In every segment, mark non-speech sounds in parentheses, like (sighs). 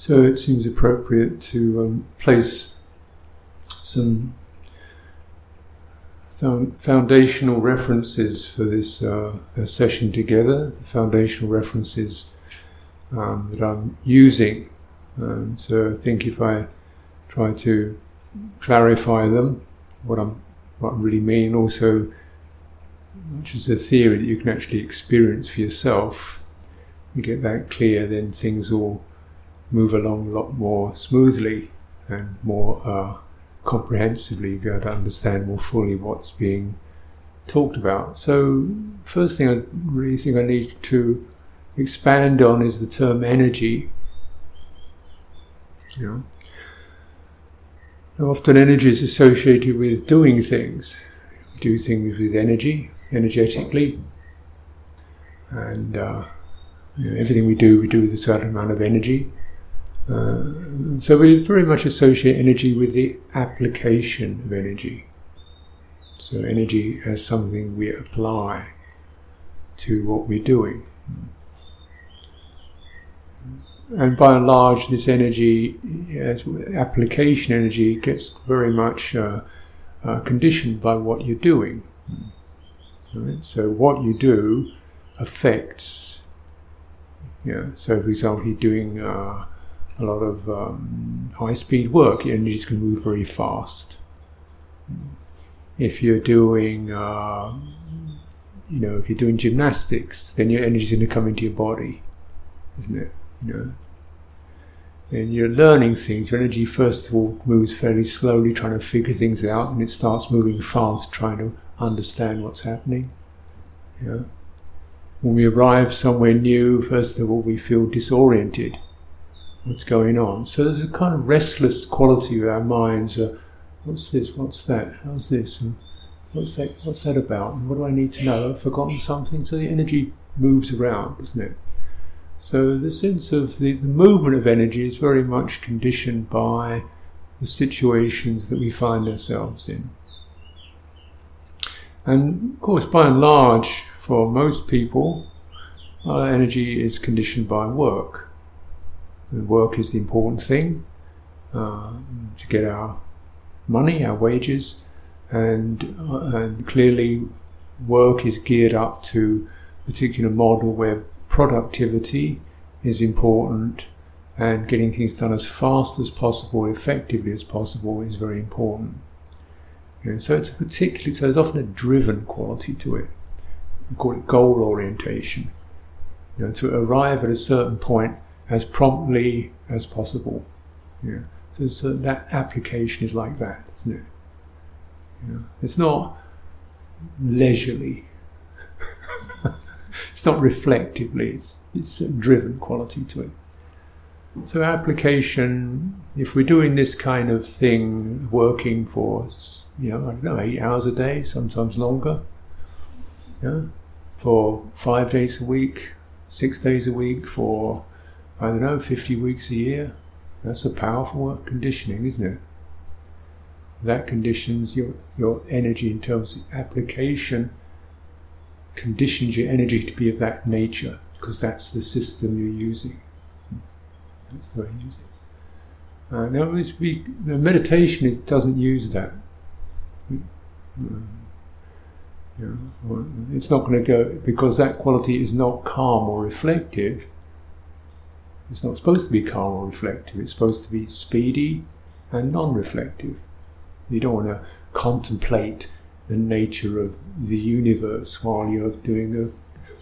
So it seems appropriate to um, place some foundational references for this uh, session together, the foundational references um, that I'm using. Um, so I think if I try to clarify them, what I'm what I really mean, also which is a theory that you can actually experience for yourself, you get that clear, then things will move along a lot more smoothly and more uh, comprehensively, be able to understand more fully what's being talked about. So, first thing I really think I need to expand on is the term energy. You know, often energy is associated with doing things. We do things with energy, energetically, and uh, you know, everything we do, we do with a certain amount of energy. Uh, so we very much associate energy with the application of energy. So energy as something we apply to what we're doing. And by and large, this energy, as application energy, gets very much uh, uh, conditioned by what you're doing. Right? So what you do affects. Yeah. So, for example, you're doing uh, a lot of um, high-speed work, your energy can move very fast. If you're doing, uh, you know, if you're doing gymnastics, then your energy is going to come into your body, isn't it? You know. And you're learning things. Your energy, first of all, moves fairly slowly, trying to figure things out, and it starts moving fast, trying to understand what's happening. Yeah. When we arrive somewhere new, first of all, we feel disoriented what's going on. So there's a kind of restless quality of our minds. Uh, what's this? What's that? How's this? And what's that? What's that about? And what do I need to know? I've forgotten something. So the energy moves around, doesn't it? So the sense of the, the movement of energy is very much conditioned by the situations that we find ourselves in. And of course, by and large, for most people, our energy is conditioned by work. Work is the important thing uh, to get our money, our wages, and, uh, and clearly work is geared up to a particular model where productivity is important and getting things done as fast as possible, effectively as possible, is very important. You know, so it's a particularly so there's often a driven quality to it. We call it goal orientation. You know, to arrive at a certain point as promptly as possible. Yeah. So, so that application is like that, isn't it? Yeah. It's not leisurely. (laughs) it's not reflectively. It's it's a driven quality to it. So application, if we're doing this kind of thing, working for you know I don't know eight hours a day, sometimes longer, yeah, for five days a week, six days a week, for I don't know, 50 weeks a year. That's a powerful conditioning, isn't it? That conditions your, your energy in terms of application, conditions your energy to be of that nature, because that's the system you're using. That's the way you use it. Uh, now, we, the meditation is, doesn't use that. Um, you know, it's not going to go because that quality is not calm or reflective it's not supposed to be calm or reflective, it's supposed to be speedy and non reflective. You don't want to contemplate the nature of the universe while you're doing a.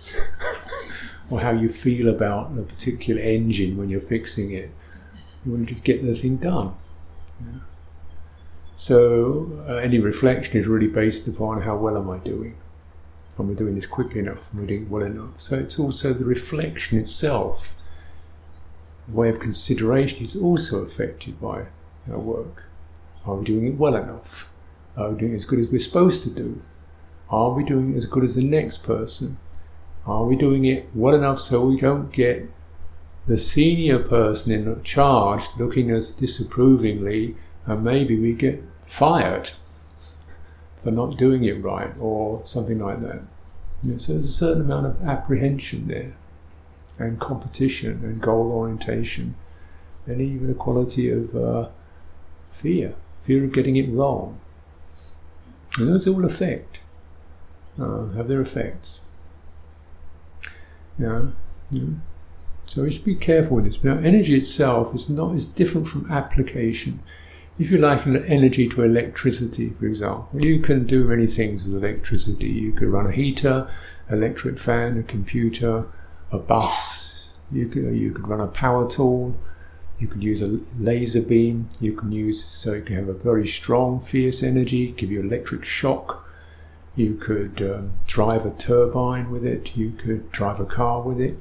(laughs) or how you feel about a particular engine when you're fixing it. You want to just get the thing done. Yeah. So, uh, any reflection is really based upon how well am I doing? Am I doing this quickly enough? Am I doing well enough? So, it's also the reflection itself way of consideration is also affected by our work. Are we doing it well enough? Are we doing as good as we're supposed to do? Are we doing as good as the next person? Are we doing it well enough so we don't get the senior person in charge looking at us disapprovingly and maybe we get fired for not doing it right or something like that? so there's a certain amount of apprehension there and competition and goal orientation and even a quality of uh, fear, fear of getting it wrong. And those all affect, uh, have their effects. Yeah. So we should be careful with this. Now, energy itself is not is different from application. If you liken energy to electricity, for example, you can do many things with electricity. You could run a heater, electric fan, a computer, a bus. You could you could run a power tool. You could use a laser beam. You can use so it can have a very strong, fierce energy, give you electric shock. You could um, drive a turbine with it. You could drive a car with it.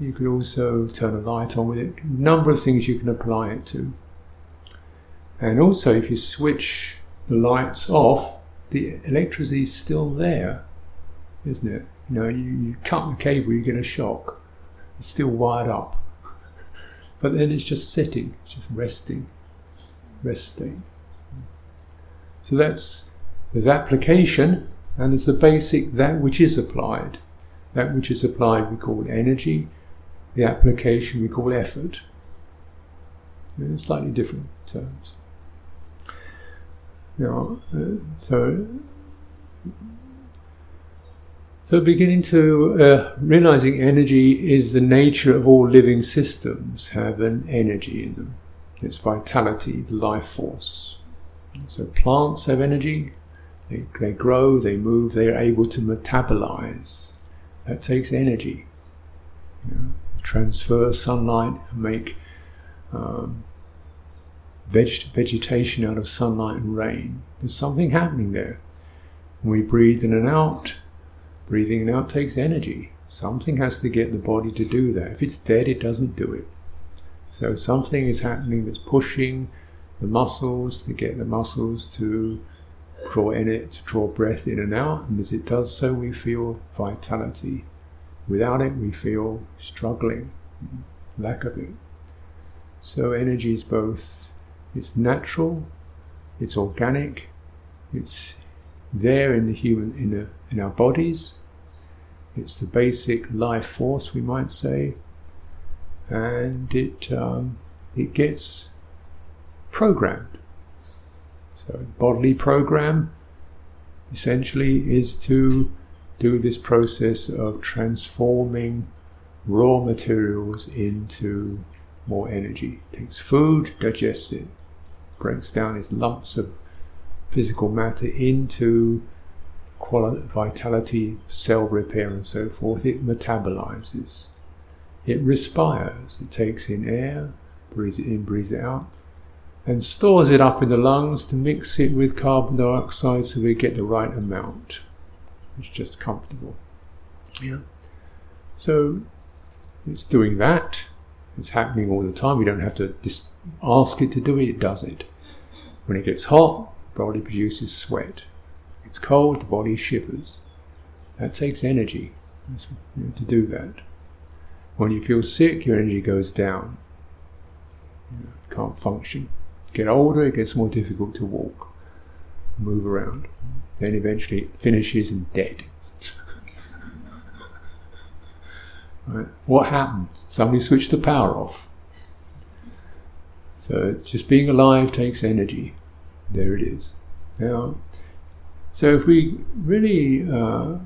You could also turn a light on with it. Number of things you can apply it to. And also, if you switch the lights off, the electricity is still there, isn't it? You know, you, you cut the cable, you get a shock. It's still wired up. But then it's just sitting, just resting, resting. So that's there's application, and there's the basic that which is applied. That which is applied we call energy. The application we call effort. In slightly different terms. Now, uh, so so, beginning to uh, realizing energy is the nature of all living systems, have an energy in them. It's vitality, the life force. So, plants have energy, they, they grow, they move, they are able to metabolize. That takes energy. You know, transfer sunlight and make um, veg- vegetation out of sunlight and rain. There's something happening there. We breathe in and out, Breathing out takes energy. Something has to get the body to do that. If it's dead, it doesn't do it. So something is happening that's pushing the muscles to get the muscles to draw in it, to draw breath in and out. And as it does so, we feel vitality. Without it, we feel struggling, lack of it. So energy is both, it's natural, it's organic, it's there in the human, in, our bodies, it's the basic life force, we might say, and it um, it gets programmed. So, bodily program essentially is to do this process of transforming raw materials into more energy. It takes food, digests it, breaks down its lumps of physical matter into quality, vitality, cell repair, and so forth, it metabolizes. It respires. It takes in air, breathes it in, breathes it out, and stores it up in the lungs to mix it with carbon dioxide so we get the right amount. It's just comfortable. Yeah. So it's doing that. It's happening all the time. We don't have to dis- ask it to do it. It does it. When it gets hot, body produces sweat. It's cold, the body shivers. That takes energy to do that. When you feel sick, your energy goes down. You can't function. Get older, it gets more difficult to walk, move around. Then eventually it finishes and dead. (laughs) right. What happened? Somebody switched the power off. So just being alive takes energy. There it is. Now, so if we really uh,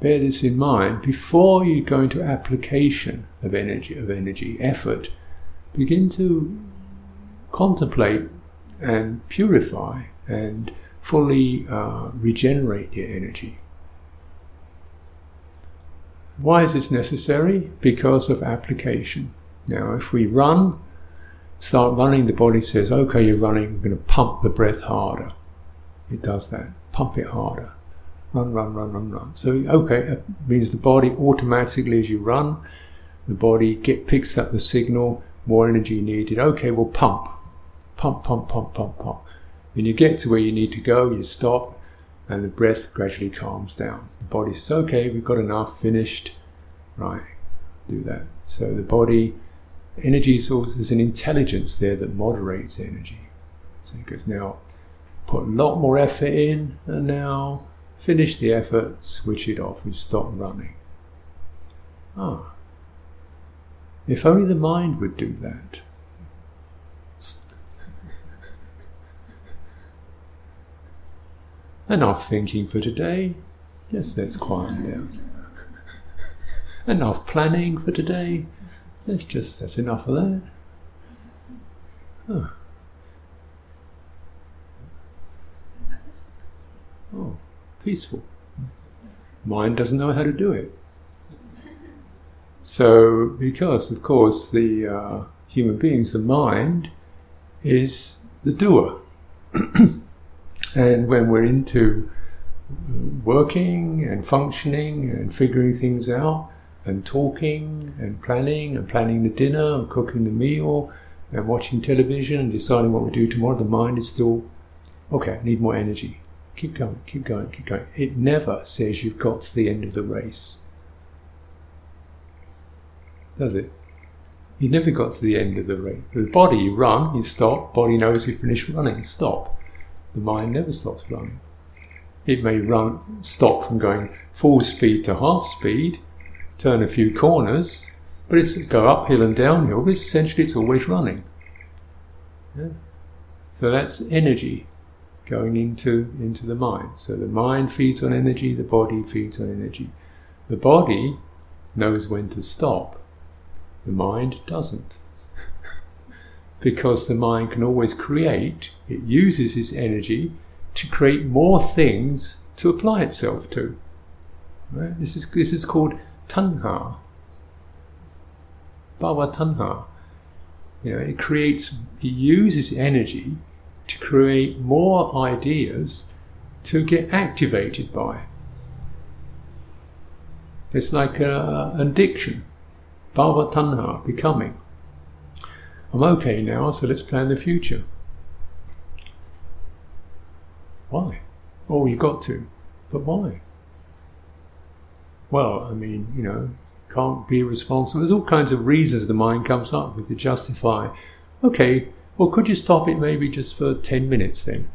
bear this in mind, before you go into application of energy, of energy, effort, begin to contemplate and purify and fully uh, regenerate your energy. Why is this necessary? Because of application. Now, if we run, start running, the body says, okay, you're running, I'm going to pump the breath harder. It does that pump it harder. Run, run, run, run, run. So, okay, it means the body automatically, as you run, the body get, picks up the signal, more energy needed. Okay, well, pump. Pump, pump, pump, pump, pump. When you get to where you need to go, you stop, and the breath gradually calms down. The body says, okay, we've got enough, finished. Right, do that. So the body, energy source, there's an intelligence there that moderates energy. So he goes, now put a lot more effort in, and now finish the effort, switch it off, and stop running. Ah. If only the mind would do that. (laughs) Enough thinking for today. Yes, let's quiet down. Enough planning for today. Let's just, that's enough of that. Oh. oh, peaceful. Mind doesn't know how to do it. So, because of course the uh, human beings, the mind, is the doer. (coughs) and when we're into working and functioning and figuring things out and talking and planning and planning the dinner and cooking the meal and watching television and deciding what we do tomorrow, the mind is still, okay, I need more energy. Keep going, keep going, keep going. It never says you've got to the end of the race does it? You never got to the end of the race. The body, you run, you stop, body knows you finished running, stop. The mind never stops running. It may run, stop from going full speed to half speed, turn a few corners, but it's go uphill and downhill, but essentially it's always running. Yeah? So that's energy going into, into the mind. So the mind feeds on energy, the body feeds on energy. The body knows when to stop. The mind doesn't. (laughs) because the mind can always create, it uses its energy to create more things to apply itself to. Right? This, is, this is called tanha. Bhava tanha. You know, it creates, it uses energy to create more ideas to get activated by. It's like a, an addiction. Bhava Tanha, becoming. I'm okay now, so let's plan the future. Why? Oh, you got to. But why? Well, I mean, you know, can't be responsible. There's all kinds of reasons the mind comes up with to justify. Okay, well, could you stop it maybe just for 10 minutes then?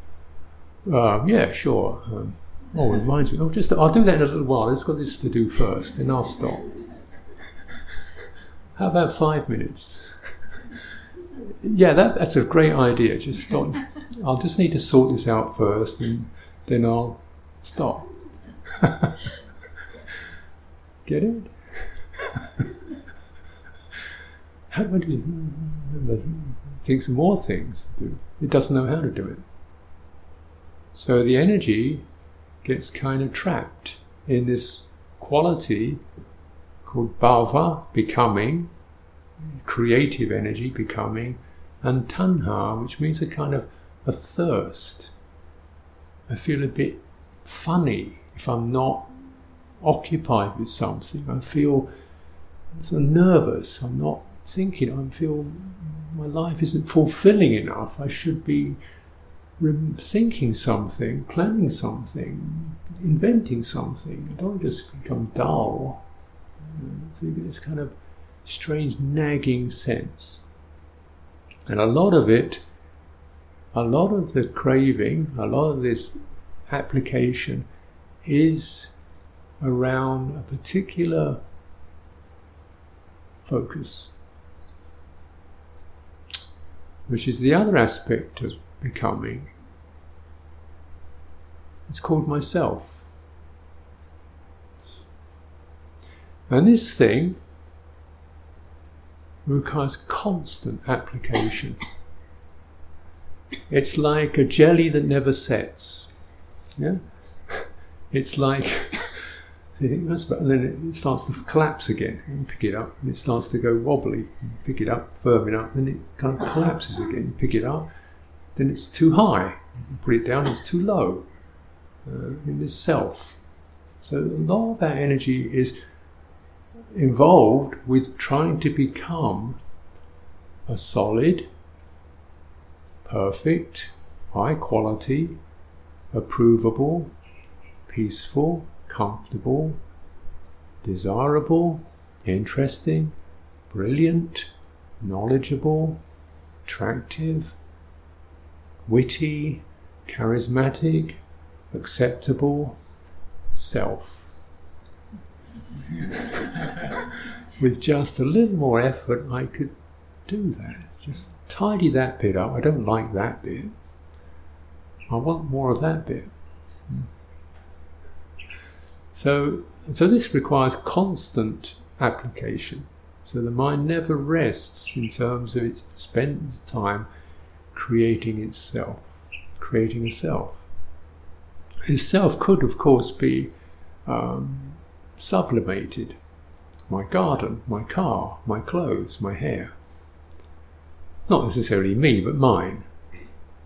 Uh, yeah, sure. Um, oh, it reminds me. Oh, just I'll do that in a little while. Let's got this to do first, then I'll stop. How about five minutes? yeah, that, that's a great idea. Just stop. I'll just need to sort this out first, and then I'll stop. (laughs) Get it? how do I do it? Thinks more things to do. It doesn't know how to do it. So the energy gets kind of trapped in this quality called bhava, becoming, creative energy, becoming, and tanha, which means a kind of a thirst. I feel a bit funny if I'm not occupied with something. I feel so nervous. I'm not thinking. I feel my life isn't fulfilling enough. I should be thinking something, planning something, inventing something. I don't just become dull this kind of strange nagging sense. And a lot of it, a lot of the craving, a lot of this application is around a particular focus, which is the other aspect of becoming. It's called myself. And this thing requires constant application. It's like a jelly that never sets. Yeah? (laughs) It's like you think that's and then it starts to collapse again. You pick it up, and it starts to go wobbly. You pick it up, firm it up, then it kind of collapses again. You pick it up, then it's too high. You put it down, it's too low. Uh, in this self. So a lot of that energy is involved with trying to become a solid, perfect, high quality, approvable, peaceful, comfortable, desirable, interesting, brilliant, knowledgeable, attractive, witty, charismatic, acceptable self. (laughs) With just a little more effort, I could do that. Just tidy that bit up. I don't like that bit. I want more of that bit. So, so this requires constant application. So the mind never rests in terms of its spent time creating itself, creating a self. Self could, of course, be um, sublimated. My garden, my car, my clothes, my hair. It's not necessarily me, but mine.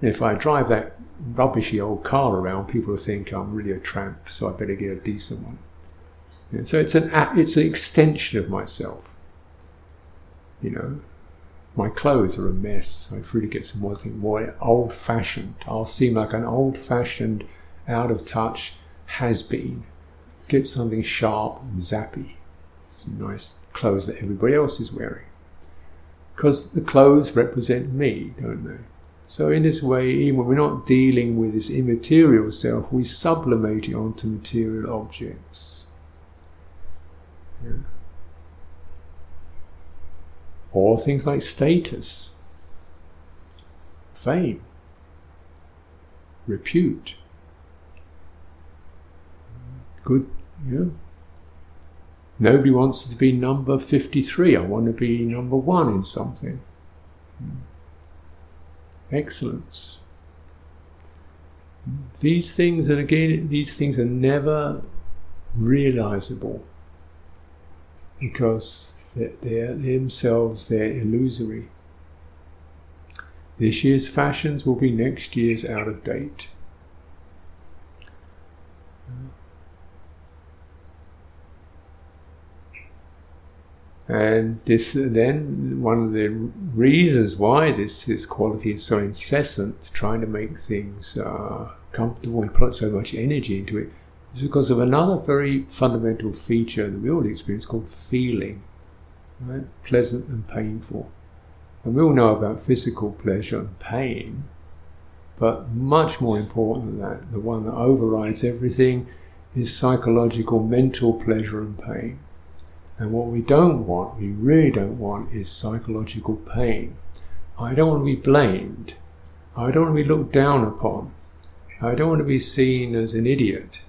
If I drive that rubbishy old car around, people think I'm really a tramp, so I better get a decent one. Yeah, so it's an it's an extension of myself. You know, my clothes are a mess. I really get some more thing more old fashioned. I'll seem like an old fashioned, out of touch has been. Get something sharp and zappy. Some nice clothes that everybody else is wearing. Because the clothes represent me, don't they? So in this way, even when we're not dealing with this immaterial self, we sublimate it onto material objects. Yeah. Or things like status, fame, repute, good, you know. Nobody wants to be number 53. I want to be number one in something. Hmm. Excellence. These things, and again, these things are never realizable because they're, themselves they're illusory. This year's fashions will be next year's out of date. And this then one of the reasons why this this quality is so incessant, trying to make things uh, comfortable and put so much energy into it, is because of another very fundamental feature that we all experience called feeling, right? Pleasant and painful. And we all know about physical pleasure and pain, but much more important than that, the one that overrides everything is psychological mental pleasure and pain. And what we don't want, we really don't want, is psychological pain. I don't want to be blamed. I don't want to be looked down upon. I don't want to be seen as an idiot.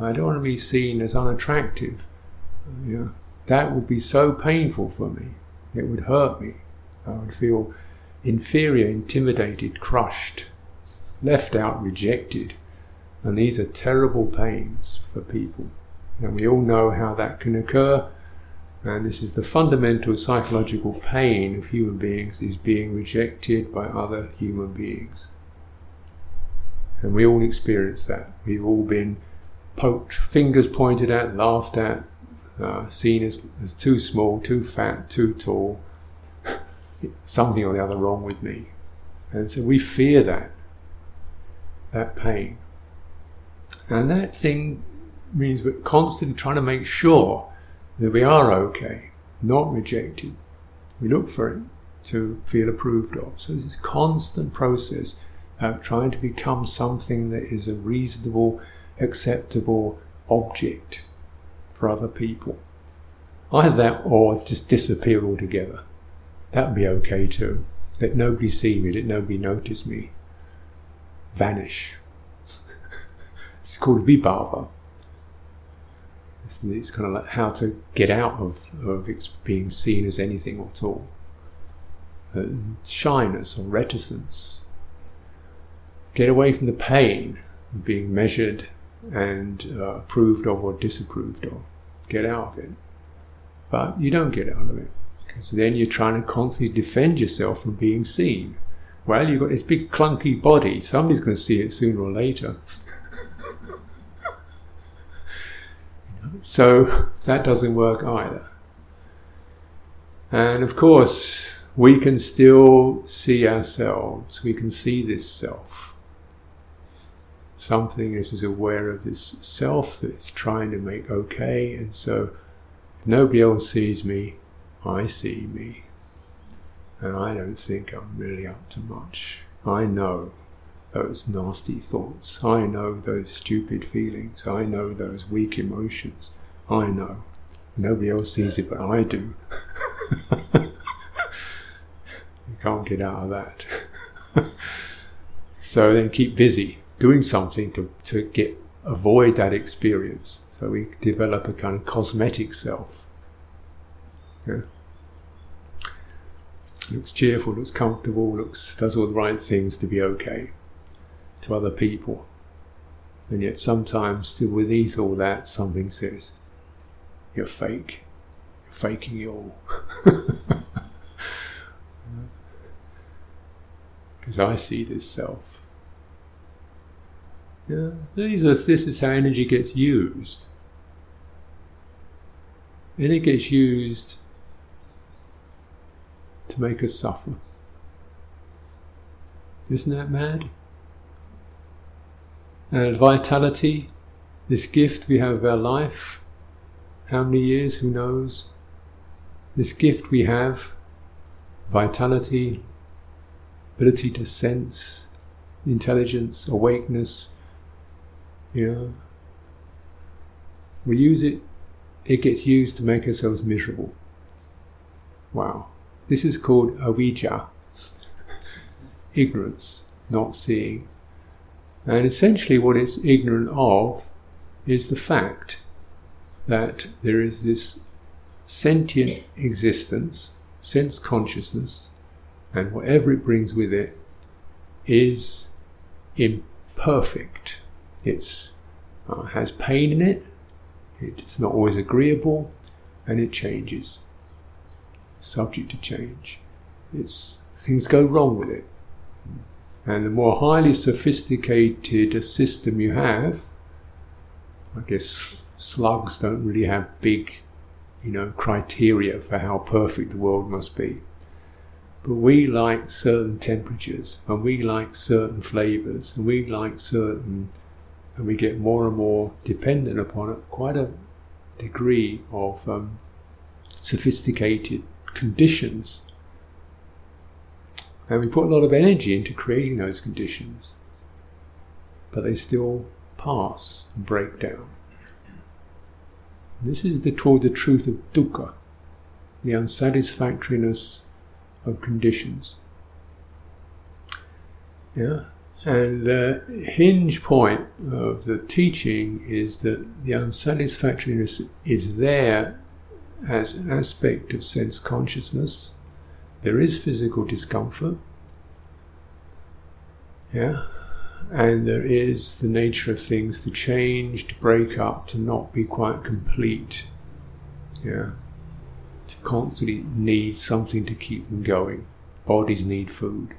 I don't want to be seen as unattractive. You know, that would be so painful for me. It would hurt me. I would feel inferior, intimidated, crushed, left out, rejected. And these are terrible pains for people. And we all know how that can occur and this is the fundamental psychological pain of human beings is being rejected by other human beings. And we all experience that. We've all been poked, fingers pointed at, laughed at, uh, seen as, as too small, too fat, too tall, (laughs) something or the other wrong with me. And so we fear that, that pain. And that thing means we're constantly trying to make sure that we are okay, not rejected. We look for it to feel approved of. So this constant process of trying to become something that is a reasonable, acceptable object for other people. Either that or just disappear altogether. That would be okay too. Let nobody see me, let nobody notice me. Vanish. (laughs) it's called vibhava. It's, kind of like how to get out of, of being seen as anything at all. Uh, shyness or reticence. Get away from the pain of being measured and uh, approved of or disapproved of. Get out of it. But you don't get out of it because then you're trying to constantly defend yourself from being seen. Well, you've got this big clunky body, somebody's going to see it sooner or later. So (laughs) that doesn't work either. And of course, we can still see ourselves, we can see this self. Something that is aware of this self that's trying to make okay, and so nobody else sees me, I see me. And I don't think I'm really up to much. I know those nasty thoughts. I know those stupid feelings. I know those weak emotions. I know. Nobody else sees it, but I do. (laughs) you can't get out of that. (laughs) so then keep busy doing something to, to get avoid that experience. So we develop a kind of cosmetic self. Yeah. Looks cheerful, looks comfortable, looks does all the right things to be okay to other people. And yet sometimes still beneath all that something says, You're fake. You're faking it all. (laughs) Because I see this self. Yeah, these are, this is how energy gets used. And it gets used to make us suffer. Isn't that mad? And vitality, this gift we have of our life, how many years, who knows? This gift we have, vitality, ability to sense, intelligence, awakeness, you know, we use it, it gets used to make ourselves miserable. Wow. This is called avijja, (laughs) ignorance, not seeing. And essentially, what it's ignorant of is the fact that there is this sentient existence, sense consciousness, and whatever it brings with it is imperfect. It uh, has pain in it, it's not always agreeable, and it changes. Subject to change. It's things go wrong with it. And the more highly sophisticated a system you have, I guess slugs don't really have big, you know, criteria for how perfect the world must be. But we like certain temperatures, and we like certain flavors, and we like certain, and we get more and more dependent upon it, quite a degree of um, sophisticated conditions and we put a lot of energy into creating those conditions, but they still pass and break down. This is the, toward the truth of dukkha, the unsatisfactoriness of conditions. Yeah, and the hinge point of the teaching is that the unsatisfactoriness is there as an aspect of sense consciousness, there is physical discomfort. Yeah. And there is the nature of things to change, to break up, to not be quite complete. Yeah. To constantly need something to keep them going. Bodies need food.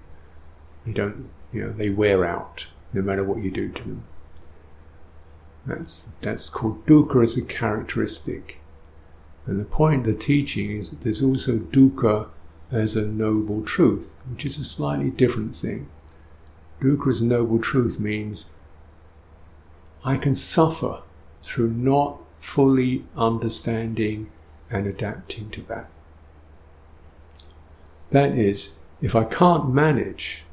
They don't, you know, they wear out no matter what you do to them. That's, that's called dukkha as a characteristic. And the point of the teaching is that there's also dukkha as a noble truth, which is a slightly different thing. Dukkha as a noble truth means I can suffer through not fully understanding and adapting to that. That is, if I can't manage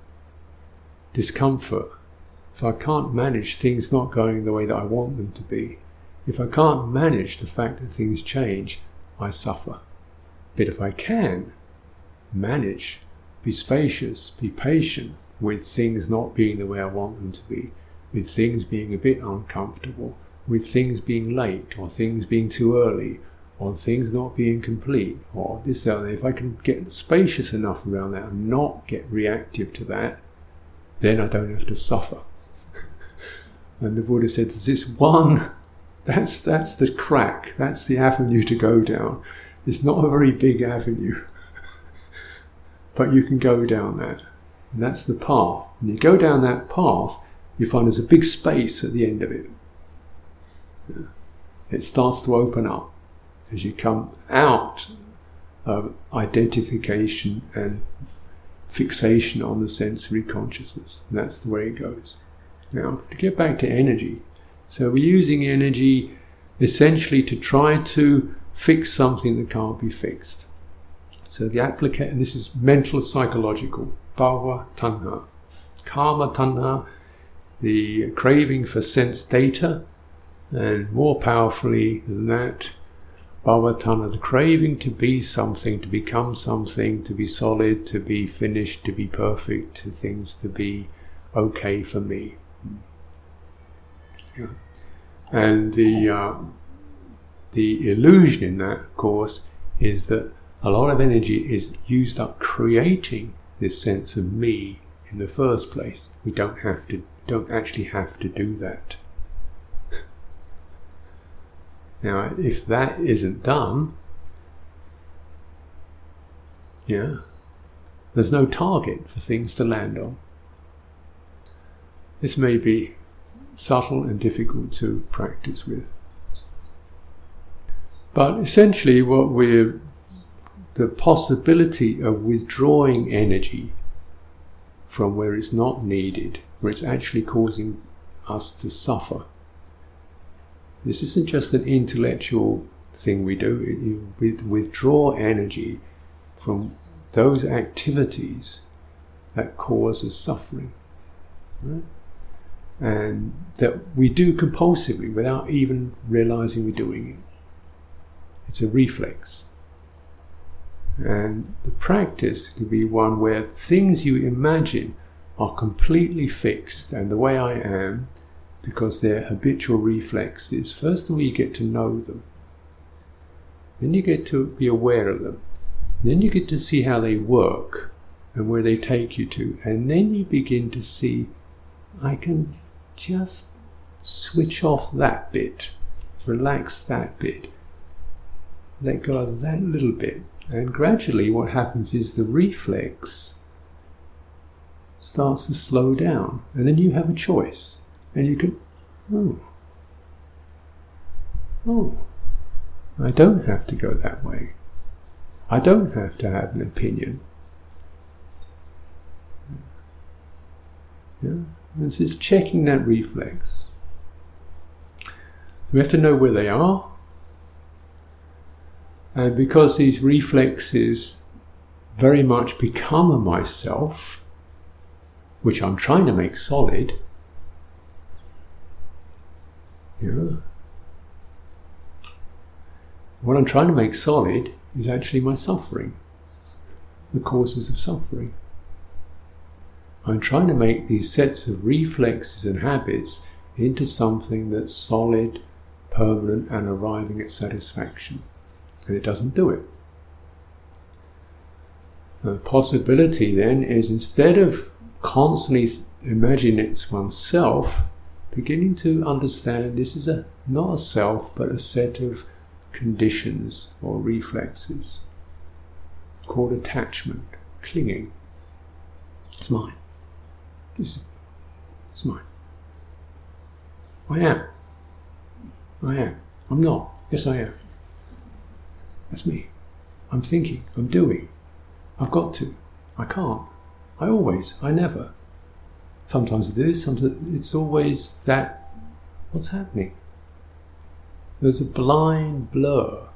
discomfort, if I can't manage things not going the way that I want them to be, if I can't manage the fact that things change, I suffer. But if I can, manage, be spacious, be patient with things not being the way I want them to be, with things being a bit uncomfortable, with things being late, or things being too early, or things not being complete, or this, that, if I can get spacious enough around that and not get reactive to that, then I don't have to suffer. (laughs) and the Buddha said, there's this one, that's, that's the crack, that's the avenue to go down. It's not a very big avenue. But you can go down that. And that's the path. And you go down that path, you find there's a big space at the end of it. It starts to open up as you come out of identification and fixation on the sensory consciousness. And that's the way it goes. Now, to get back to energy, so we're using energy essentially to try to fix something that can't be fixed. So the application, this is mental psychological, bhava tanha. Kama tanha, the craving for sense data, and more powerfully than that, bhava tanha, the craving to be something, to become something, to be solid, to be finished, to be perfect, to things to be okay for me. Yeah. And the uh, the illusion in that, of course, is that a lot of energy is used up creating this sense of me in the first place. We don't have to, don't actually have to do that. (laughs) now, if that isn't done, yeah, there's no target for things to land on. This may be subtle and difficult to practice with. But essentially, what we're the possibility of withdrawing energy from where it's not needed, where it's actually causing us to suffer. This isn't just an intellectual thing we do, we withdraw energy from those activities that cause us suffering. Right? And that we do compulsively without even realizing we're doing it. It's a reflex. And the practice could be one where things you imagine are completely fixed and the way I am, because they're habitual reflexes, first of all, you get to know them. Then you get to be aware of them. Then you get to see how they work and where they take you to. And then you begin to see, I can just switch off that bit, relax that bit, let go of that little bit, and gradually, what happens is the reflex starts to slow down, and then you have a choice, and you can, oh, oh, I don't have to go that way. I don't have to have an opinion. Yeah? So it's checking that reflex. We have to know where they are, and because these reflexes very much become a myself, which I'm trying to make solid, yeah. What I'm trying to make solid is actually my suffering, the causes of suffering. I'm trying to make these sets of reflexes and habits into something that's solid, permanent, and arriving at satisfaction and it doesn't do it. The possibility then is instead of constantly imagining it's oneself, beginning to understand this is a not a self but a set of conditions or reflexes called attachment, clinging. It's mine. This is mine. I am. I am. I'm not. Yes, I am. That's me. I'm thinking, I'm doing. I've got to. I can't. I always, I never. Sometimes it is, sometimes it's always that. What's happening? There's a blind blur.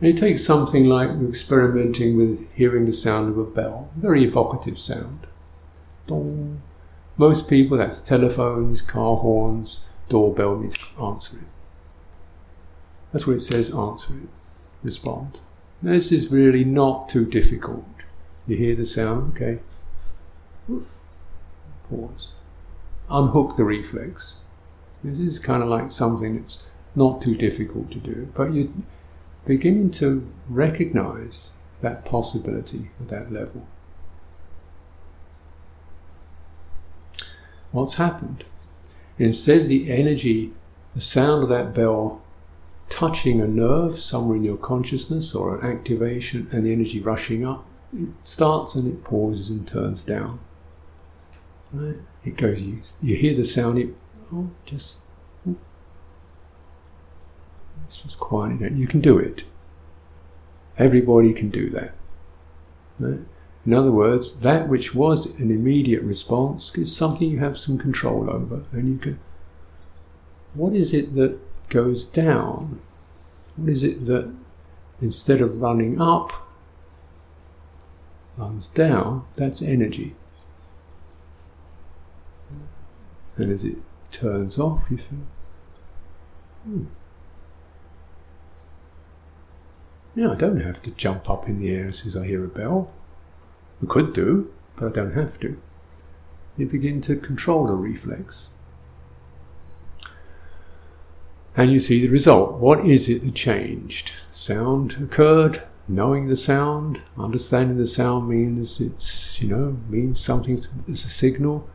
And it takes something like experimenting with hearing the sound of a bell, very evocative sound. Dong. Most people, that's telephones, car horns, doorbell, answer it. That's what it says answer it, respond. Now, this is really not too difficult. You hear the sound, okay? Pause. Unhook the reflex. This is kind of like something that's not too difficult to do, but you're beginning to recognize that possibility at that level. What's happened? Instead, the energy, the sound of that bell touching a nerve somewhere in your consciousness or an activation and the energy rushing up, it starts and it pauses and turns down. Right? It goes, you, you hear the sound, it, oh, just, oh. it's just quiet. You can do it. Everybody can do that. Right? In other words, that which was an immediate response is something you have some control over, and you can. What is it that goes down? What is it that instead of running up, runs down? That's energy. And as it turns off, you feel, hmm. Yeah, I don't have to jump up in the air as soon as I hear a bell. I could do, but I don't have to. You begin to control the reflex. And you see the result. What is it that changed? Sound occurred. Knowing the sound, understanding the sound means it's you know means something. It's a signal.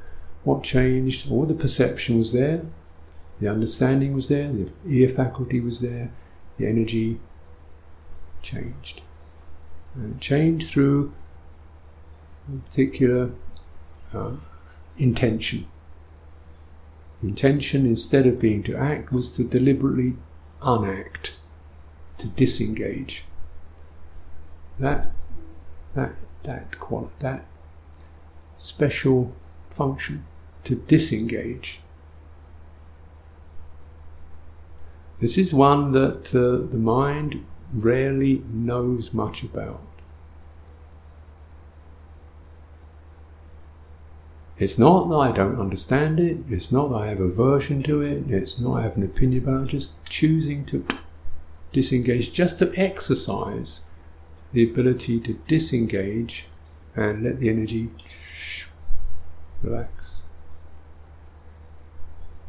What changed? All the perception was there. The understanding was there. The ear faculty was there. The energy changed. And it changed through a particular uh, intention. Intention, instead of being to act, was to deliberately unact, to disengage. That, that, that, quality, that special function, to disengage. This is one that uh, the mind rarely knows much about. It's not that I don't understand it, it's not that I have aversion to it, it's not I have an opinion about it, just choosing to disengage, just to exercise the ability to disengage and let the energy relax.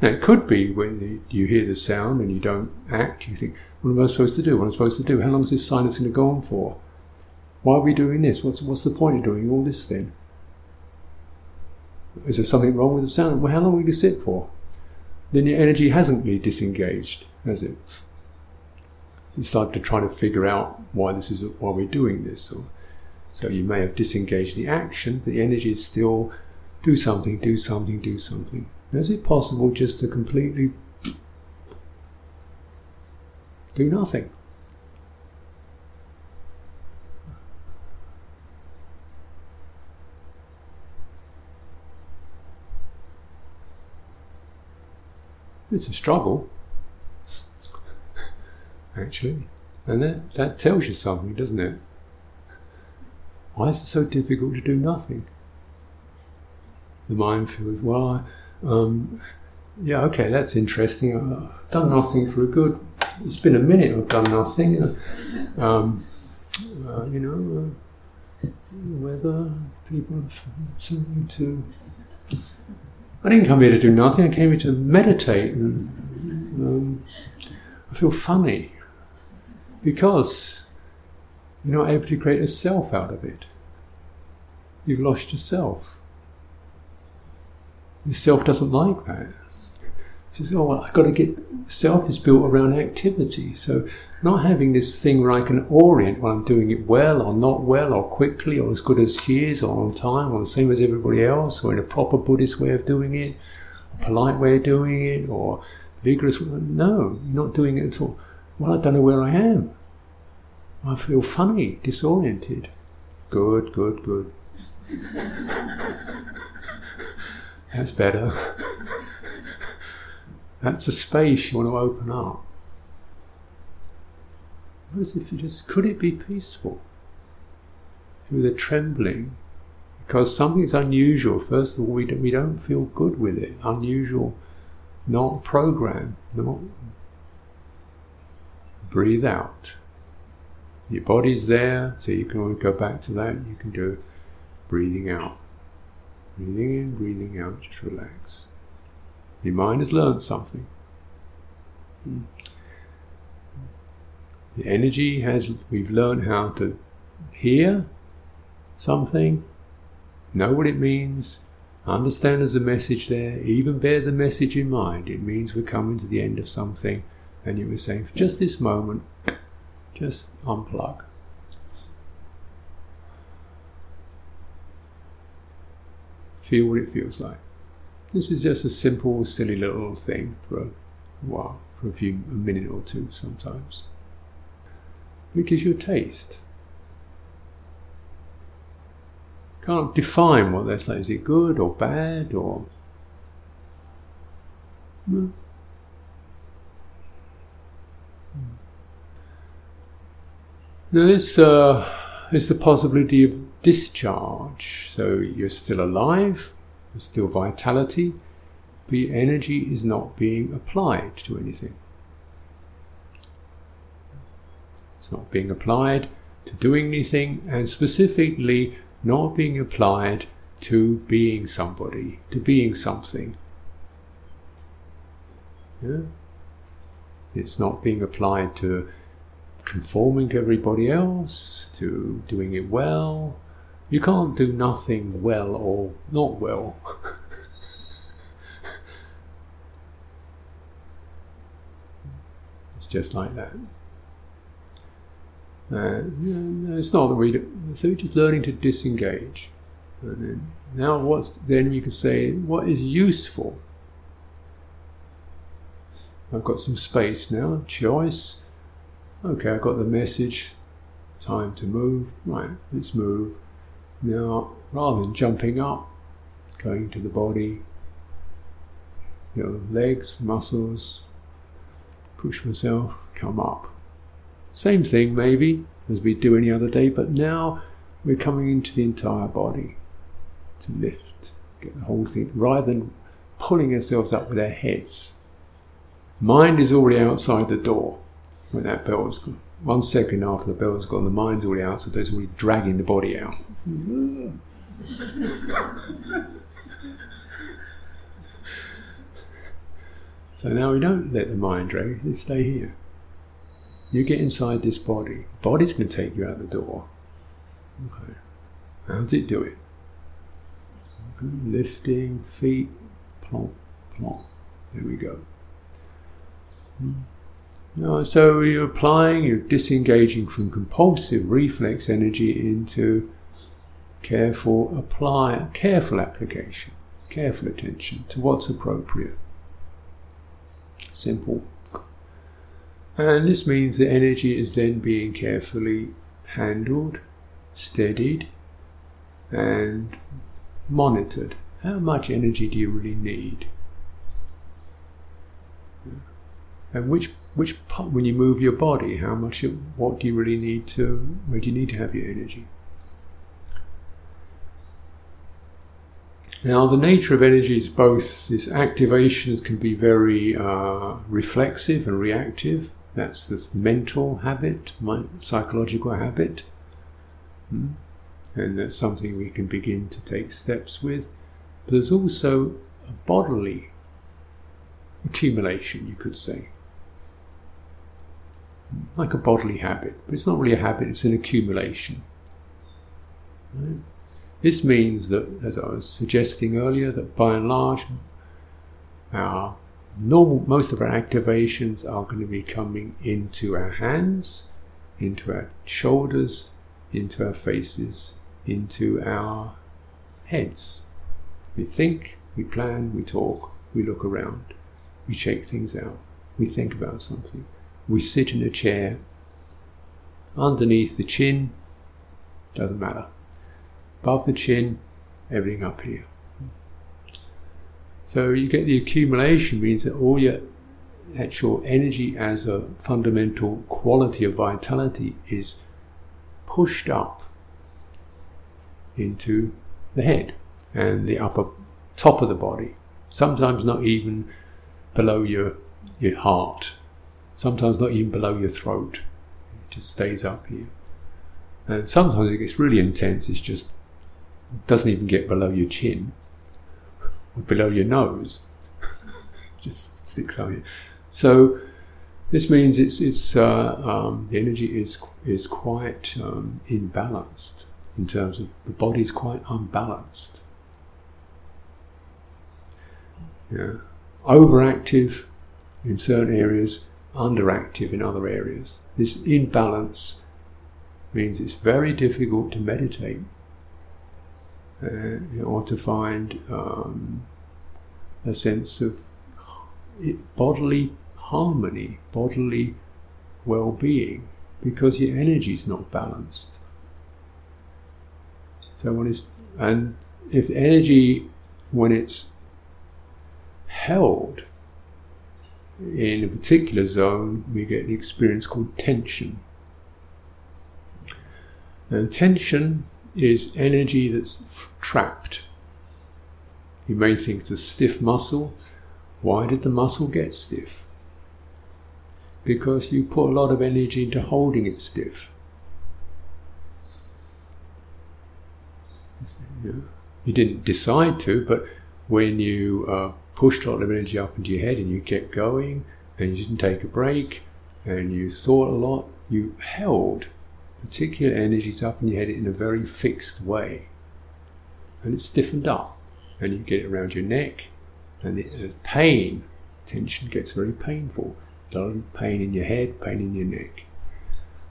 Now, it could be when you hear the sound and you don't act, you think, what am I supposed to do? What am I supposed to do? How long is this silence going to go on for? Why are we doing this? What's, what's the point of doing all this then? Is there something wrong with the sound? Well, how long will you sit for? Then your energy hasn't really disengaged, has it? You start to try to figure out why this is why we're doing this. Or, so you may have disengaged the action, but the energy is still do something, do something, do something. Is it possible just to completely do nothing? It's a struggle, actually. And that, that tells you something, doesn't it? Why is it so difficult to do nothing? The mind feels, well, um, yeah, okay, that's interesting. I've done nothing for a good. It's been a minute I've done nothing. Um, uh, you know, uh, whether people have something to I didn't come here to do nothing. I came here to meditate, and um, I feel funny because you're not able to create a self out of it. You've lost yourself. Yourself doesn't like that. Says, "Oh, well, I've got to get." Self is built around activity, so not having this thing where I can orient when I'm doing it well or not well or quickly or as good as she is or on time or the same as everybody else or in a proper Buddhist way of doing it, a polite way of doing it or vigorous. No, you're not doing it at all. Well, I don't know where I am. I feel funny, disoriented. Good, good, good. (laughs) That's better. (laughs) That's a space you want to open up. As if you just, could it be peaceful? With a trembling, because something's unusual. First of all, we don't, we don't feel good with it. Unusual, not program, not. Breathe out. Your body's there, so you can go back to that. You can do breathing out. Breathing in, breathing out, just relax. Your mind has learned something. The energy has, we've learned how to hear something, know what it means, understand there's a message there, even bear the message in mind. It means we're coming to the end of something, and you were saying, for just this moment, just unplug. Feel what it feels like. This is just a simple, silly little thing for a while, for a few, a minute or two sometimes. It gives you a taste. Can't define what they're. Is it good or bad or. No. Now, this uh, is the possibility of discharge. So you're still alive, there's still vitality, but your energy is not being applied to anything. It's not being applied to doing anything, and specifically not being applied to being somebody, to being something. Yeah? It's not being applied to conforming to everybody else, to doing it well. You can't do nothing well or not well. (laughs) it's just like that. Uh, it's not that we. So just learning to disengage. And then, now, what's then you can say what is useful. I've got some space now. Choice. Okay, I've got the message. Time to move. Right, let's move. Now, rather than jumping up, going to the body, your legs, muscles, push myself, come up. Same thing, maybe, as we do any other day, but now we're coming into the entire body to lift, get the whole thing, rather than pulling ourselves up with our heads. Mind is already outside the door when that bell's gone. One second after the bell's gone, the mind's already out, so there's already dragging the body out. so now we don't let the mind drag, it stay here. You get inside this body. Body's going to take you out the door. Okay. How does it do it? Okay. Lifting, feet, plonk, plonk. There we go. Hmm. So you're applying, you're disengaging from compulsive reflex energy into careful apply, careful application, careful attention to what's appropriate. Simple. And this means the energy is then being carefully handled, steadied, and monitored. How much energy do you really need? And which which part, when you move your body, how much, it, what do you really need to, where do you need to have your energy? Now, the nature of energy is both, its activations can be very uh, reflexive and reactive. That's the mental habit, psychological habit. Hmm? And that's something we can begin to take steps with. But there's also a bodily accumulation, you could say like a bodily habit, but it's not really a habit, it's an accumulation. Right? This means that, as I was suggesting earlier, that by and large, our normal, most of our activations are going to be coming into our hands, into our shoulders, into our faces, into our heads. We think, we plan, we talk, we look around, we shake things out, we think about something we sit in a chair. Underneath the chin, doesn't matter. Above the chin, everything up here. So you get the accumulation means that all your actual energy as a fundamental quality of vitality is pushed up into the head and the upper top of the body. Sometimes not even below your your heart sometimes not even below your throat. It just stays up here. And sometimes it gets really intense, it's just doesn't even get below your chin or below your nose. (laughs) just sticks out here. So this means it's it's uh, um, the energy is is quite um, imbalanced in terms of the body's quite unbalanced. Yeah. Overactive in certain areas, underactive in other areas. This imbalance means it's very difficult to meditate uh, or to find um, a sense of bodily harmony, bodily well being, because your energy is not balanced. So when it's and if energy when it's held in a particular zone, we get the experience called tension. And tension is energy that's trapped. You may think it's a stiff muscle. Why did the muscle get stiff? Because you put a lot of energy into holding it stiff. You didn't decide to, but when you uh, pushed a lot of energy up into your head and you kept going and you didn't take a break, and you thought a lot, you held particular energies up in your head in a very fixed way. And it's stiffened up. And you get it around your neck, and the pain, tension gets very painful. Pain in your head, pain in your neck.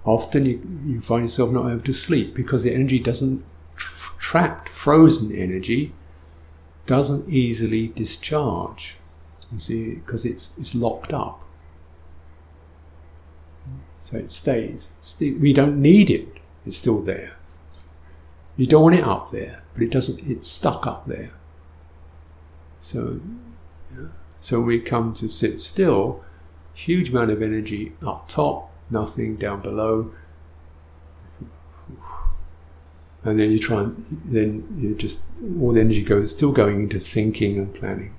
Often you, you find yourself not able to sleep because the energy doesn't, tra- trapped, frozen energy, doesn't easily discharge. You see, because it's, it's locked up. So it stays. we don't need it. It's still there. You don't want it up there, but it doesn't. It's stuck up there. So, so we come to sit still. Huge amount of energy up top, nothing down below, and then you try and then you just all the energy goes still going into thinking and planning.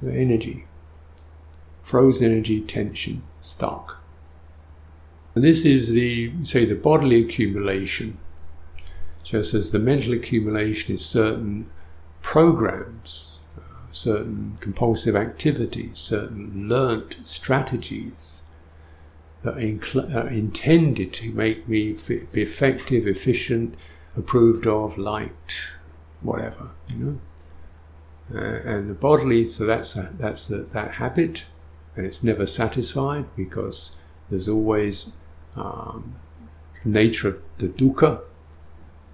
So energy, frozen energy, tension, stuck. And this is the, say, the bodily accumulation, just as the mental accumulation is certain programs, certain compulsive activities, certain learnt strategies that are, intended to make me be effective, efficient, approved of, liked, whatever, you know. Uh, and the bodily, so that's a, that's the, that habit, and it's never satisfied because there's always um, nature of the dukkha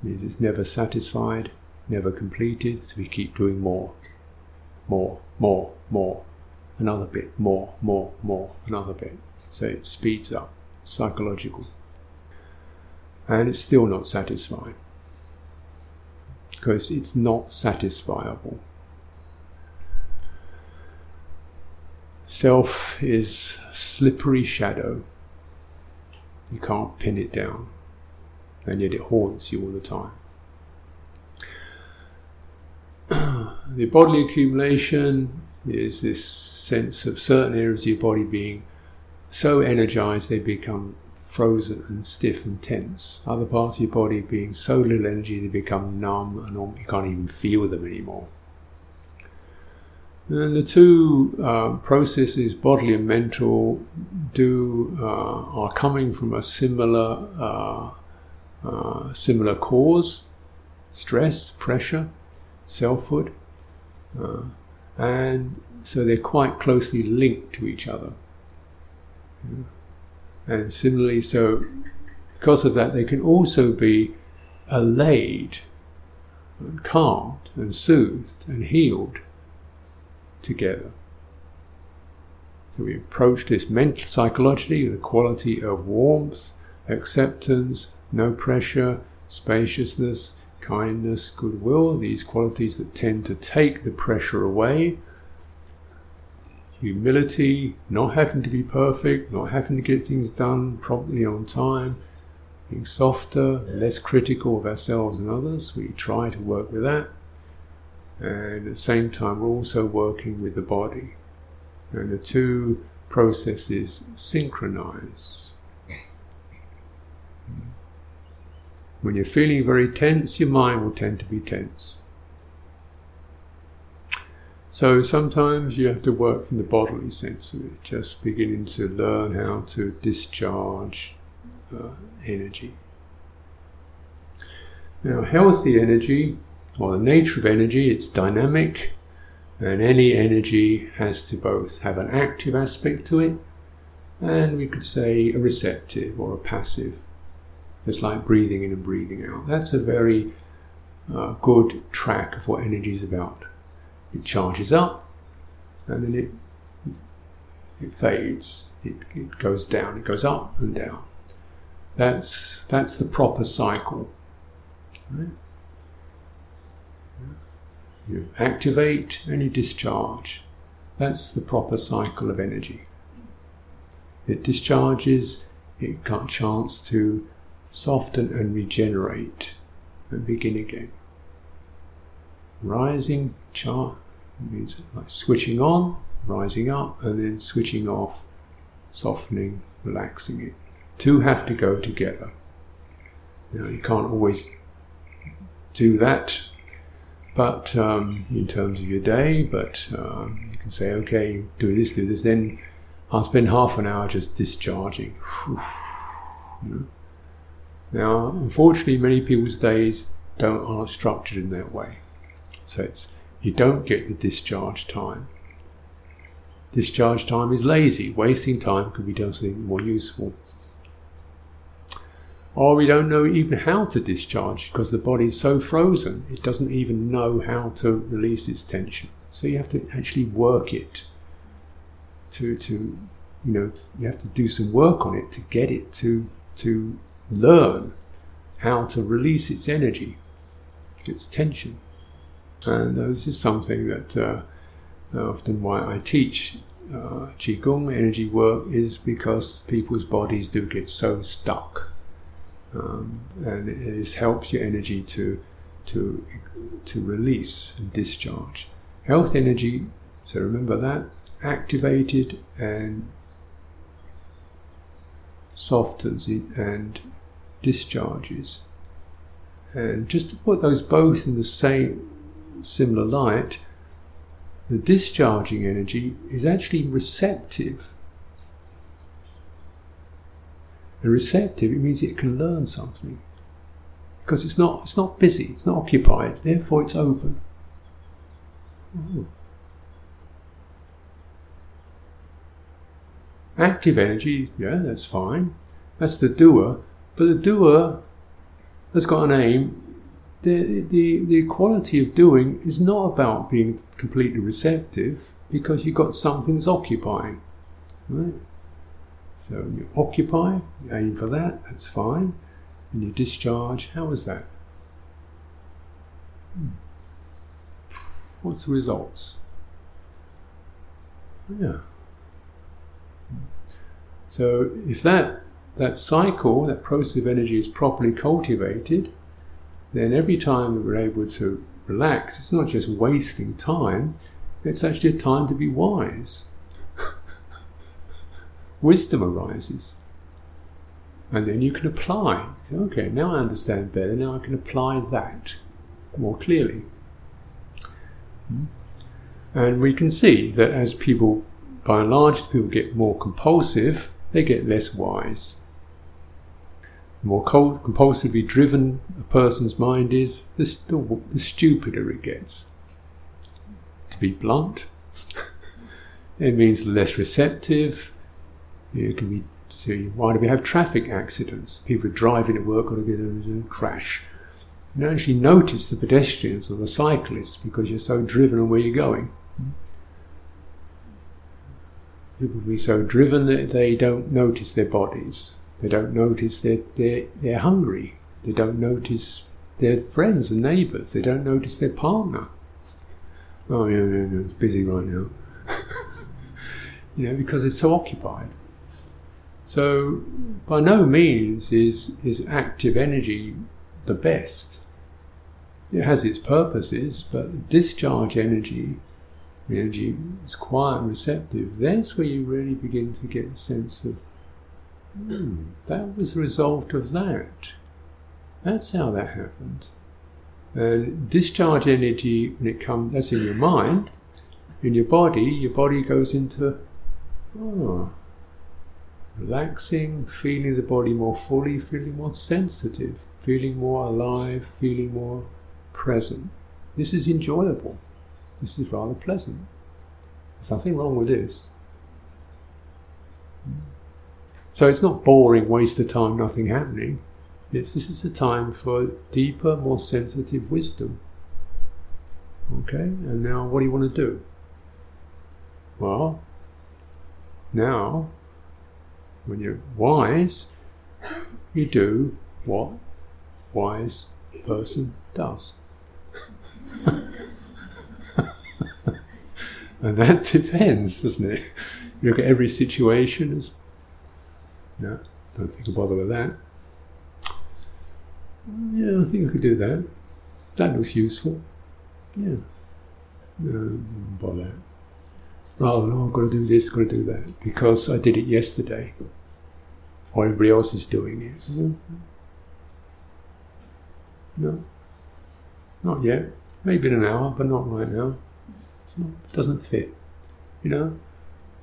means it's never satisfied, never completed, so we keep doing more, more, more, more, another bit, more, more, more, another bit. So it speeds up, psychological. And it's still not satisfying because it's not satisfiable. Self is slippery shadow. You can't pin it down, and yet it haunts you all the time. (clears throat) the bodily accumulation is this sense of certain areas of your body being so energized they become frozen and stiff and tense. Other parts of your body being so little energy they become numb and you can't even feel them anymore. And the two uh, processes, bodily and mental, do uh, are coming from a similar uh, uh similar cause: stress, pressure, selfhood, uh, and so they're quite closely linked to each other. And similarly, so because of that, they can also be allayed, and calmed, and soothed, and healed together. So we approach this mentally, psychologically with a quality of warmth, acceptance, no pressure, spaciousness, kindness, goodwill, these qualities that tend to take the pressure away. Humility, not having to be perfect, not having to get things done properly on time, being softer, less critical of ourselves and others. We try to work with that. And at the same time we're also working with the body. And the two processes synchronize. When you're feeling very tense your mind will tend to be tense so sometimes you have to work from the bodily sense of it just beginning to learn how to discharge uh, energy now healthy energy or the nature of energy, it's dynamic, and any energy has to both have an active aspect to it, and we could say a receptive or a passive. It's like breathing in and breathing out. That's a very uh, good track of what energy is about. It charges up, and then it it fades. It, it goes down. It goes up and down. That's that's the proper cycle. Right? You activate and you discharge. That's the proper cycle of energy. It discharges, it got a chance to soften and regenerate and begin again. Rising char means like switching on, rising up, and then switching off, softening, relaxing it. Two have to go together. Know, you can't always do that but um, in terms of your day, but um, you can say, okay, do this, do this. Then I'll spend half an hour just discharging. Now, unfortunately, many people's days don't aren't structured in that way. So it's you don't get the discharge time. Discharge time is lazy. Wasting time could be done something more useful. Or we don't know even how to discharge because the body is so frozen, it doesn't even know how to release its tension. So you have to actually work it to, to you know, you have to do some work on it to get it to, to learn how to release its energy, its tension. And this is something that uh, often why I teach uh, Qigong energy work is because people's bodies do get so stuck. Um, and it helps your energy to, to, to release and discharge. Health energy, so remember that, activated and softens it and discharges. And just to put those both in the same similar light, the discharging energy is actually receptive. And receptive, it means it can learn something. Because it's not, it's not busy, it's not occupied, therefore it's open. Ooh. Active energy, yeah, that's fine. That's the doer. But the doer has got an aim. The, the, the quality of doing is not about being completely receptive because you've got something that's occupying. Right? So you occupy, you aim for that, that's fine. And you discharge, how is that? What's the results? Yeah. So if that that cycle, that process of energy is properly cultivated, then every time that we're able to relax, it's not just wasting time, it's actually a time to be wise. (laughs) Wisdom arises. And then you can apply. Okay, now I understand better, now I can apply that more clearly. Hmm? And we can see that as people, by and large, people get more compulsive, they get less wise. The more compulsively driven a person's mind is, the, the, stupider it gets. To be blunt, (laughs) it means less receptive. You can be see why do we have traffic accidents? People are driving at work on a crash. You don't actually notice the pedestrians or the cyclists because you're so driven on where you're going. People will be so driven that they don't notice their bodies. They don't notice that they're, they're hungry. They don't notice their friends and neighbours. They don't notice their partner. Oh, yeah, yeah, yeah, it's busy right now. (laughs) you know, because it's so occupied. So, by no means is, is active energy the best. It has its purposes, but discharge energy, energy is quiet and receptive. That's where you really begin to get a sense of Hmm, that was the result of that. That's how that happened. And discharge energy, when it comes, that's in your mind. In your body, your body goes into oh, relaxing, feeling the body more fully, feeling more sensitive, feeling more alive, feeling more present. This is enjoyable. This is rather pleasant. There's nothing wrong with this. So it's not boring, waste of time, nothing happening. It's, this is a time for deeper, more sensitive wisdom. Okay, and now what do you want to do? Well, now, when you're wise, you do what wise person does. (laughs) and that depends, doesn't it? You look at every situation as no, don't think I'll bother with that. Yeah, I think I could do that. That looks useful. Yeah. No, bother. Rather than, oh, I've got to do this, got to do that, because I did it yesterday, or everybody else is doing it. No, no. not yet. Maybe in an hour, but not right now. It doesn't fit. You know,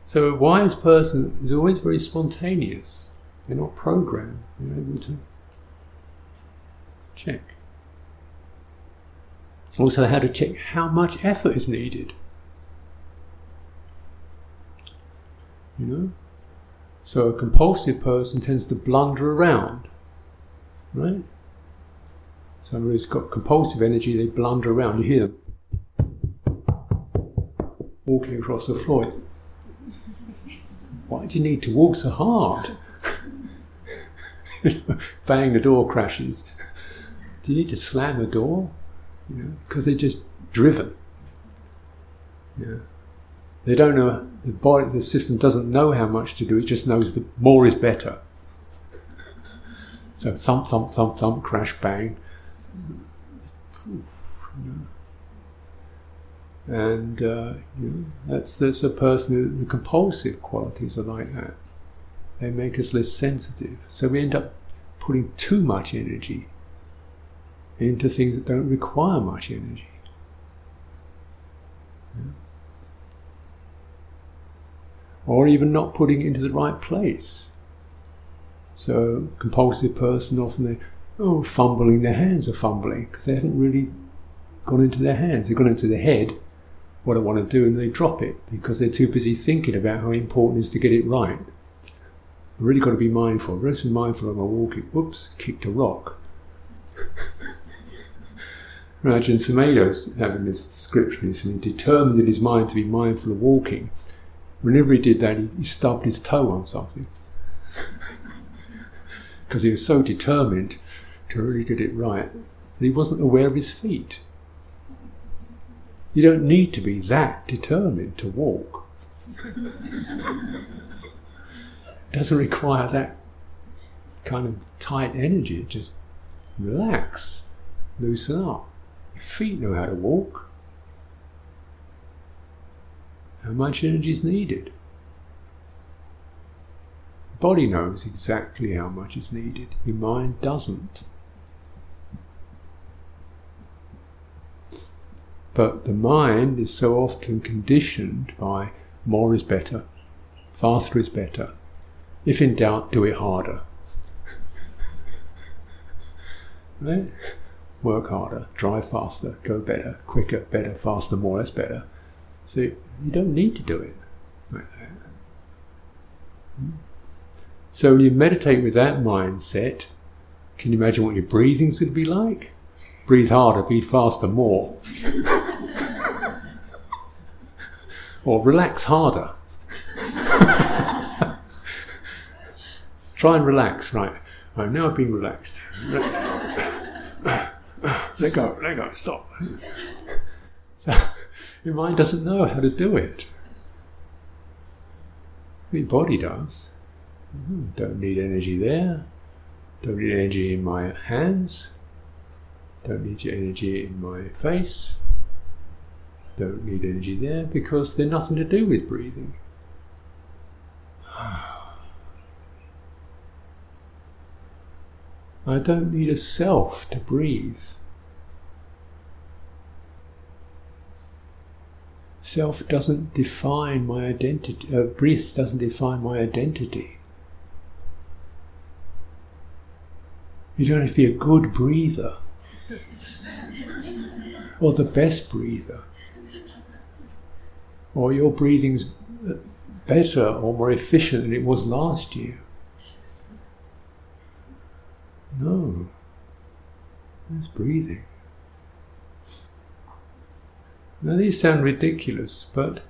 So a wise person is always very spontaneous. They're not programmed. They're able to check. Also, how to check how much effort is needed. You know? So a compulsive person tends to blunder around. Right? Somebody who's got compulsive energy, they blunder around. You hear them walking across the floor. Why do you need to walk so hard? (laughs) Bang, the door crashes. Do you need to slam a door? You know, because they're just driven. Yeah. They don't know the body, the system doesn't know how much to do. It just knows that more is better. So thump, thump, thump, thump, crash, bang. And uh, you know, that's that's a person who the compulsive qualities are like that. They make us less sensitive. So we end up putting too much energy into things that don't require much energy. Yeah. Or even not putting it into the right place. So, compulsive person often they oh fumbling their hands are fumbling because they haven't really gone into their hands. They've gone into their head, what I want to do, and they drop it because they're too busy thinking about how important it is to get it right. I've really got to be mindful. Let's be mindful of my walking. Oops, kicked a rock. (laughs) Imagine Sumedho's having this description. He's determined in his mind to be mindful of walking. Whenever he did that, he, he stubbed his toe on something. (laughs) Because he was so determined to really get it right that he wasn't aware of his feet. You don't need to be that determined to walk. it doesn't require that kind of tight energy. Just relax, loosen up. Your feet know how to walk. How much energy is needed? The body knows exactly how much is needed. Your mind doesn't. But the mind is so often conditioned by more is better, faster is better. If in doubt, do it harder. right? Work harder, drive faster, go better, quicker, better, faster, more, that's better. So you don't need to do it. So when you meditate with that mindset, can you imagine what your breathing's going to be like? Breathe harder, breathe faster, more. or relax harder. Try and relax, right? Now I've been relaxed. Let go, let go, stop. So, your mind doesn't know how to do it. Your body does. Hmm, don't need energy there. Don't need energy in my hands. Don't need your energy in my face. Don't need energy there because they're nothing to do with breathing. (sighs) I don't need a self to breathe. Self doesn't define my identity, uh, breath doesn't define my identity. You don't have to be a good breather or the best breather, or your breathing's better or more efficient than it was last year. No, it's breathing. Now, these sound ridiculous, but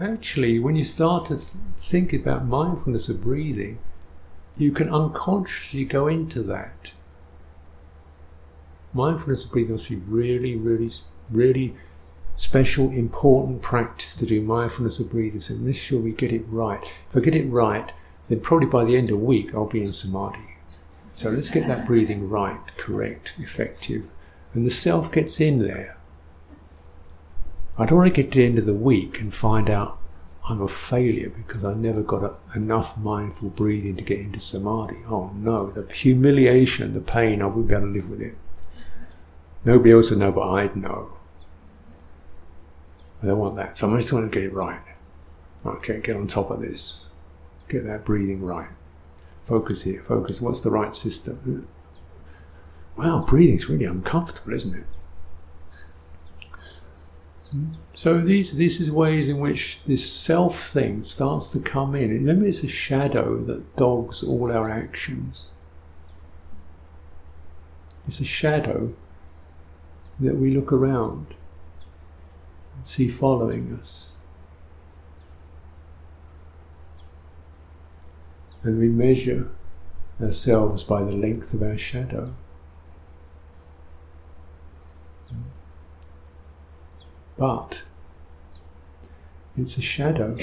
actually, when you start to th- think about mindfulness of breathing, you can unconsciously go into that mindfulness of breathing must be really, really, really special, important practice to do mindfulness of breathing. So make sure we get it right. If I get it right, then probably by the end of the week I'll be in samadhi. So let's get that breathing right, correct, effective. And the self gets in there. I don't want to get to the end of the week and find out I'm a failure because I never got a, enough mindful breathing to get into samadhi. Oh no, the humiliation, the pain, I wouldn't be able to live with it. Nobody else would know, but I'd know. I don't want that. So I just want to get it right. Okay, get on top of this. Get that breathing right. Focus here, focus. What's the right system? Wow, breathing's really uncomfortable, isn't it? So these this is ways in which this self thing starts to come in. Remember, it's a shadow that dogs all our actions. It's a shadow that we look around and see following us. And we measure ourselves by the length of our shadow. But it's a shadow.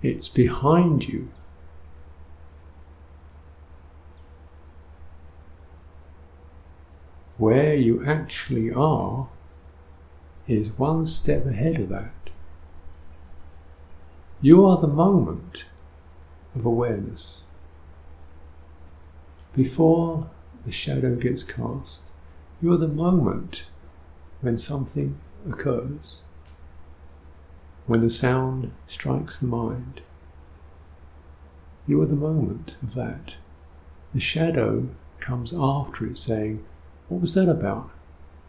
It's behind you. Where you actually are is one step ahead of that. You are the moment of awareness. Before the shadow gets cast, you are the moment when something occurs, when the sound strikes the mind. You are the moment of that. The shadow comes after it saying, What was that about?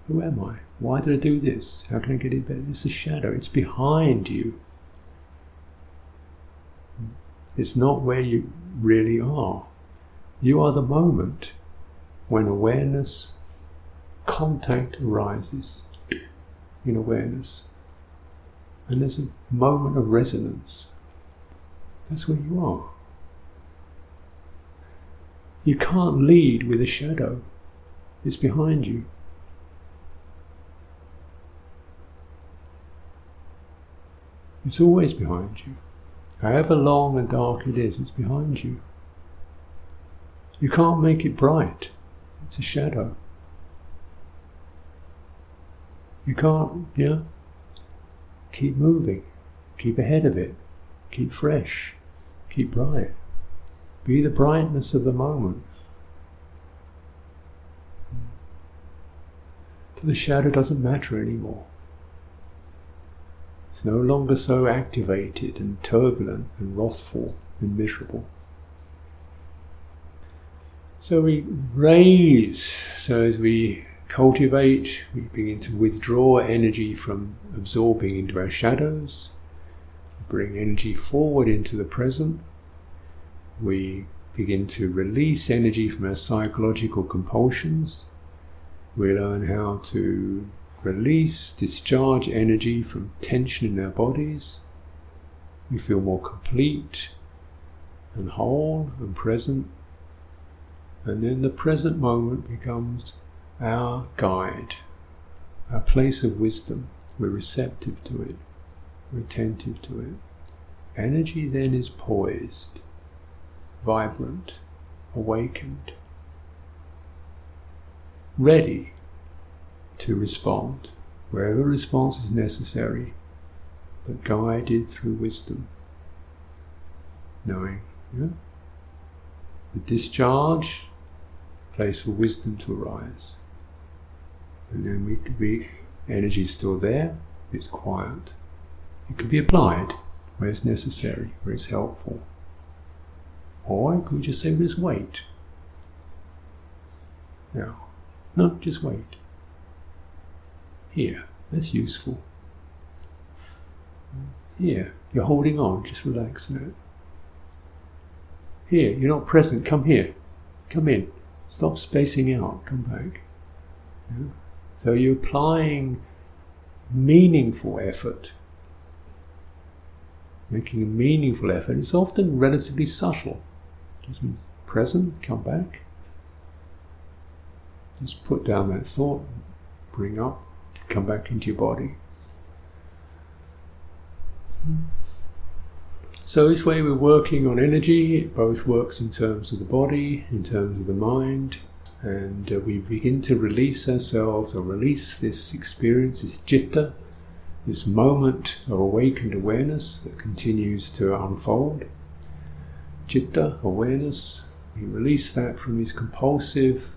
Who am I? Why did I do this? How can I get it better? It's a shadow, it's behind you. It's not where you really are. You are the moment when awareness contact arises in awareness. And there's a moment of resonance. That's where you are. You can't lead with a shadow, it's behind you. It's always behind you. However long and dark it is, it's behind you. You can't make it bright, it's a shadow. You can't, yeah? Keep moving. Keep ahead of it. Keep fresh. Keep bright. Be the brightness of the moment. So the shadow doesn't matter anymore. It's no longer so activated and turbulent and wrathful and miserable. So we raise, so as we cultivate, we begin to withdraw energy from absorbing into our shadows, bring energy forward into the present. We begin to release energy from our psychological compulsions. We learn how to release, discharge energy from tension in our bodies. We feel more complete and whole and present. And then the present moment becomes our guide, our place of wisdom. We're receptive to it, we're attentive to it. Energy then is poised, vibrant, awakened, ready to respond wherever response is necessary, but guided through wisdom. Knowing, yeah? The discharge, place for wisdom to arise. And then we could be, energy is still there, it's quiet. It can be applied where it's necessary, where it's helpful. Or could we just say, just wait? No, no, just wait. Here, that's useful. Here, you're holding on, just relax that. Here, you're not present, come here. Come in. Stop spacing out, come back. Yeah. So you're applying meaningful effort, making a meaningful effort. It's often relatively subtle. Just present, come back. Just put down that thought, bring up, come back into your body. So this way we're working on energy. It both works in terms of the body, in terms of the mind, and uh, we begin to release ourselves or release this experience, this citta, this moment of awakened awareness that continues to unfold. Citta, awareness, we release that from these compulsive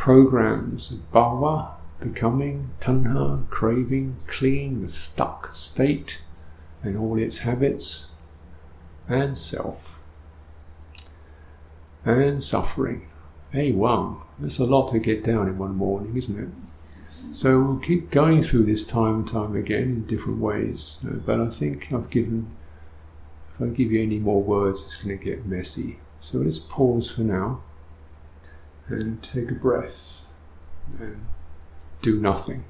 programs of bhava, becoming, tanha, craving, clinging, the stuck state, and all its habits and self and suffering. Hey, one, that's a lot to get down in one morning, isn't it? So we'll keep going through this time and time again in different ways. Uh, but I think I've given, if I give you any more words, it's going to get messy. So let's pause for now and take a breath and do nothing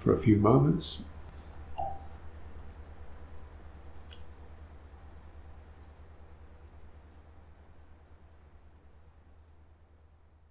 for a few moments.